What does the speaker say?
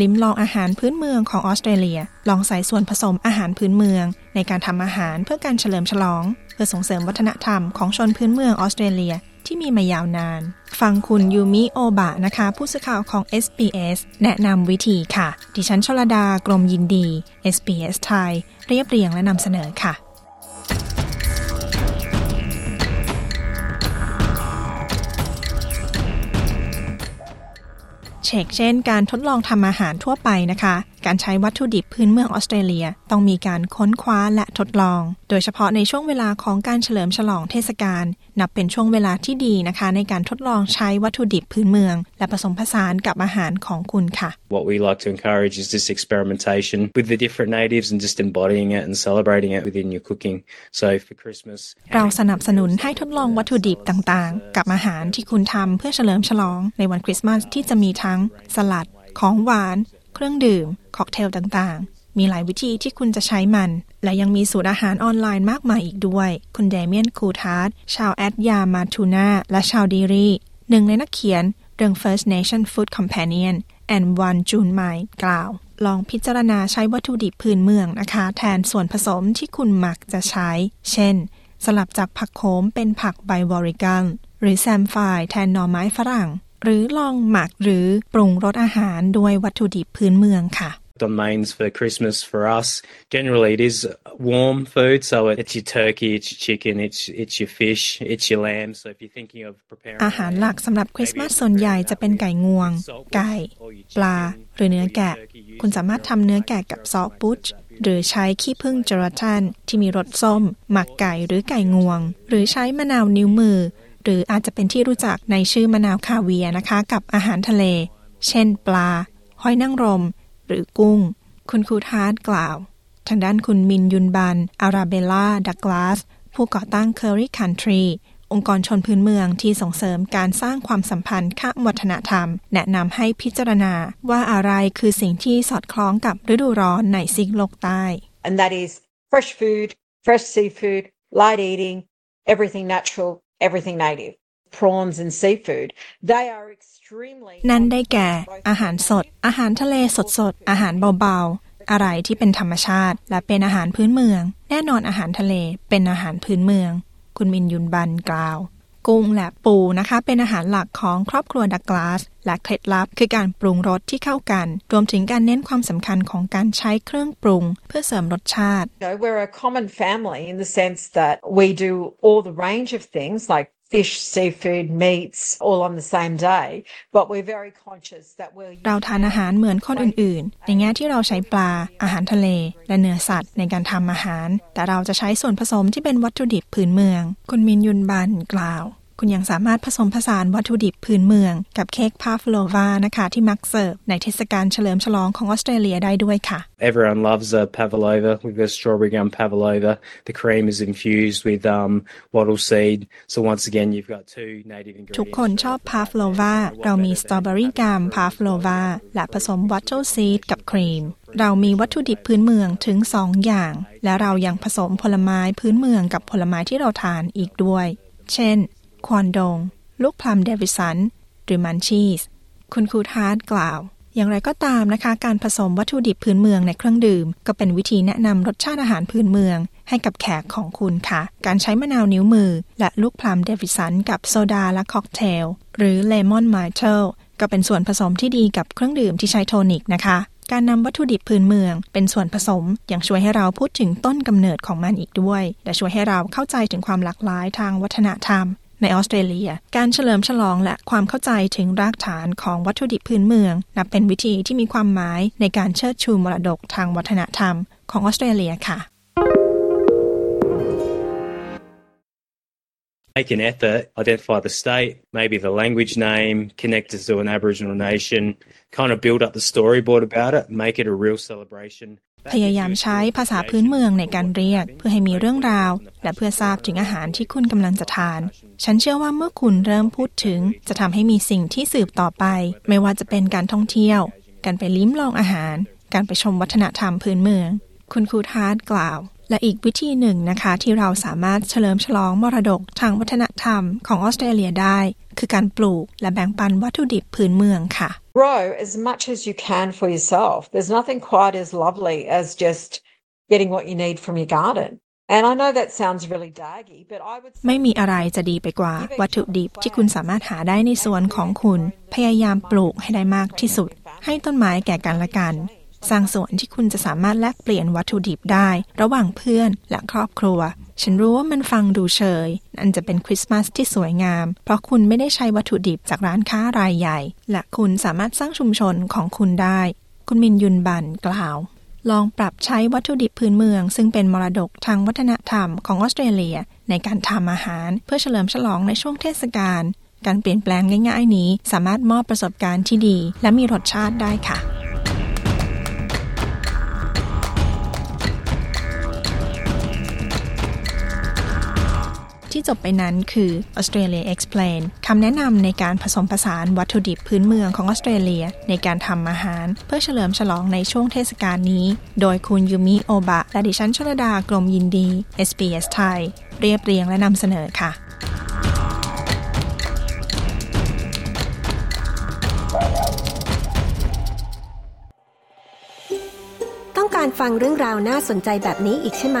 ลิ้มลองอาหารพื้นเมืองของออสเตรเลีย ลองใส่ส่วนผสมอาหารพื้นเมือง ในการทำอาหารเพื่อการเฉลิมฉลอง เพื่อส่งเสริมวัฒนธรรมของชนพื้นเมืองออสเตรเลียที่มีมายาวนาน ฟังคุณยูมิโอบะนะคะ ผู้สื่อข่าวของ SBS แนะนำวิธีค่ะ ดิฉันชลดากรมยินดี SBS ไทย เรียบเรียงและนำเสนอค่ะ เชกเช่นการทดลองทำอาหารทั่วไปนะคะ การใช้วัตถุดิบพื้นเมืองออสเตรเลียต้องมีการค้นคว้าและทดลอง โดยเฉพาะในช่วงเวลาของการเฉลิมฉลองเทศกาลนับเป็นช่วงเวลาที่ดีนะคะ ในการทดลองใช้วัตถุดิบพื้นเมือง และผสมผสานกับอาหารของคุณค่ะ What we like to encourage is this experimentation with the different natives and just embodying it and celebrating it within your cooking. So for Christmas, เราสนับสนุนให้ทดลองวัตถุดิบต่างๆ กับอาหารที่คุณทำเพื่อเฉลิมฉลองในวันคริสต์มาสที่จะมีทั้งสลัดของหวาน เครื่องดื่ม ค็อกเทลต่างๆ มีหลายวิธีที่คุณจะใช้มัน และยังมีสูตรอาหารออนไลน์มากมายอีกด้วย คุณเดเมียนคูทาร์ดชาวแอดยามาทูนาและชาวดีรีหนึ่งในนักเขียนเรื่อง First Nation Food Companion and One June m a i กล่าว ลองพิจารณาใช้วัตถุดิบพื้นเมืองนะคะ แทนส่วนผสมที่คุณมักจะใช้ เช่น สลับจากผักโขมเป็นผักใบ Warrigalหรือแซมไฟแทนหน่อไม้ฝรั่ง หรือลองหมักหรือปรุงรสอาหารด้วยวัตถุดิบพื้นเมืองค่ะ on mains for Christmas for us, generally it is warm food. So it's your turkey, it's your chicken, it's it's your fish, it's your lamb. So if you're thinking of preparing อาหารหลักสำหรับคริสต์มาสส่วนใหญ่จะเป็นไก่งวง ไก่ ปลา หรือเนื้อแกะ คุณสามารถทำเนื้อแกะกับซอสปุชหรือใช้ขี้ผึ้งเจราทันที่มีรสส้ม หมักไก่หรือไก่งวง หรือใช้มะนาวนิ้วมือ หรืออาจจะเป็นที่รู้จักในชื่อมะนาวคาเวียนะคะ กับอาหารทะเล เช่น ปลา หอยนางรม หรือกุ้ง คุณครูทาร์ดกล่าว ทางด้านคุณมินยุนบัน อาราเบล่า ดักลาส ผู้ก่อตั้ง Curry Country องค์กรชนพื้นเมืองที่ส่งเสริมการสร้างความสัมพันธ์ข้ามวัฒนธรรม แนะนำให้พิจารณาว่าอะไรคือสิ่งที่สอดคล้องกับฤดูร้อนในซีกโลกใต้ and that is fresh food, fresh seafood, light eating, everything natural, everything native. Prawns and seafood, they are extremely นั่นได้แก่ อาหารสด อาหารทะเลสดสดๆอาหารเบาๆ อะไรที่เป็นธรรมชาติ และเป็นอาหารพื้นเมือง แน่นอนอาหารทะเลเป็นอาหารพื้นเมือง คุณมินยุนบันกล่าว กุ้งและปูนะคะ เป็นอาหารหลักของครอบครัวดักลาส และเคล็ดลับคือการปรุงรสที่เข้ากัน รวมถึงการเน้นความสำคัญของการใช้เครื่องปรุง เพื่อเสริมรสชาติ You know, we're a common family in the sense that we do all the range of things like fish, seafood, meats, all on the same day, but we're very conscious that we're เราทานอาหารเหมือนคนอื่นๆ ในแง่ที่เราใช้ปลา อาหารทะเล และเนื้อสัตว์ในการทำอาหาร แต่เราจะใช้ส่วนผสมที่เป็นวัตถุดิบพื้นเมือง คุณมินยุนบันกล่าว คุณยังสามารถผสมผสานวัตถุดิบพื้นเมือง กับเค้กพาฟโลวานะคะที่มักเสิร์ฟในเทศกาลเฉลิมฉลองของออสเตรเลียได้ด้วยค่ะ Everyone loves a pavlova. We've got strawberry gum pavlova. The cream is infused with um, wattle seed. So once again, you've got two native ingredients. ทุกคนชอบพาฟโลวาเรามี strawberry gum พาฟโลวาและผสม wattle seed กับครีมเรามีวัตถุดิบพื้นเมืองถึง 2 อย่าง และเรายังผสมผลไม้พื้นเมืองกับผลไม้ที่เราทานอีกด้วย เช่น quandong ลูกพลัม Davidson หรือ muntries คุณคูทาร์ดกล่าว อย่างไรก็ตามนะคะ การผสมวัตถุดิบพื้นเมืองในเครื่องดื่ม ก็เป็นวิธีแนะนำรสชาติอาหารพื้นเมือง ให้กับแขกของคุณค่ะ การใช้มะนาวนิ้วมือ และลูกพลัม Davidson กับโซดาและค็อกเทล หรือ lemon myrtle ก็เป็นส่วนผสมที่ดีกับเครื่องดื่มที่ใช้โทนิกนะคะการนำวัตถุดิบพื้นเมือง เป็นส่วนผสมยังช่วยให้เราพูดถึงต้นกำเนิดของมันอีกด้วย และช่วยให้เราเข้าใจถึงความหลากหลายทางวัฒนธรรม ในออสเตรเลีย การเฉลิมฉลองและความเข้าใจถึงรากฐานของวัตถุดิบพื้นเมือง นับเป็นวิธีที่มีความหมายในการเชิดชูมรดกทางวัฒนธรรมของออสเตรเลียค่ะ Make an effort, identify the state, maybe the language name, connect us to an Aboriginal nation, kind of build up the storyboard about it, make it a real celebration. พยายามใช้ภาษาพื้นเมืองในการเรียก เพื่อให้มีเรื่องราว และเพื่อทราบถึงอาหารที่คุณกำลังจะทาน ฉันเชื่อว่าเมื่อคุณเริ่มพูดถึง จะทำให้มีสิ่งที่สืบต่อไป ไม่ว่าจะเป็นการท่องเที่ยว การไปลิ้มลองอาหาร การไปชมวัฒนธรรมพื้นเมือง คุณครูทาร์ดกล่าว และอีกวิธีหนึ่งนะคะ ที่เราสามารถเฉลิมฉลองมรดกทางวัฒนธรรมของออสเตรเลียได้ คือการปลูกและแบ่งปันวัตถุดิบพื้นเมืองค่ะ Grow as much as you can for yourself. There's nothing quite as lovely as just getting what you need from your garden. And I know that sounds really daggy, but I would ไม่มีอะไรจะดีไปกว่าวัตถุดิบที่คุณสามารถหาได้ในสวนของคุณ พยายามปลูกให้ได้มากที่สุด ให้ต้นไม้แก่กันและกัน สร้างสวนที่คุณจะสามารถแลกเปลี่ยนวัตถุดิบได้ ระหว่างเพื่อนและครอบครัว ฉันรู้ว่ามันฟังดูเฉยอันจะเป็นคริสต์มาสที่สวยงาม เพราะคุณไม่ได้ใช้วัตถุดิบจากร้านค้ารายใหญ่ และคุณสามารถสร้างชุมชนของคุณได้ คุณมินยุนบันกล่าว ลองปรับใช้วัตถุดิบพื้นเมือง ซึ่งเป็นมรดกทางวัฒนธรรมของออสเตรเลีย ในการทำอาหาร เพื่อเฉลิมฉลองในช่วงเทศกาลการเปลี่ยนแปลงง่าย ๆ นี้ สามารถมอบประสบการณ์ที่ดี และมีรสชาติได้ค่ะ ที่จบไปนั้นคือ Australia Explain คำแนะนำในการผสมผสานวัตถุดิบพื้นเมืองของออสเตรเลีย ในการทำอาหาร เพื่อเฉลิมฉลองในช่วงเทศกาลนี้ โดยคุณยูมิโอบะและดิฉันชลดากลมยินดี SBS ไทย เรียบเรียงและนำเสนอค่ะต้องการฟังเรื่องราวน่าสนใจแบบนี้อีกใช่ไหม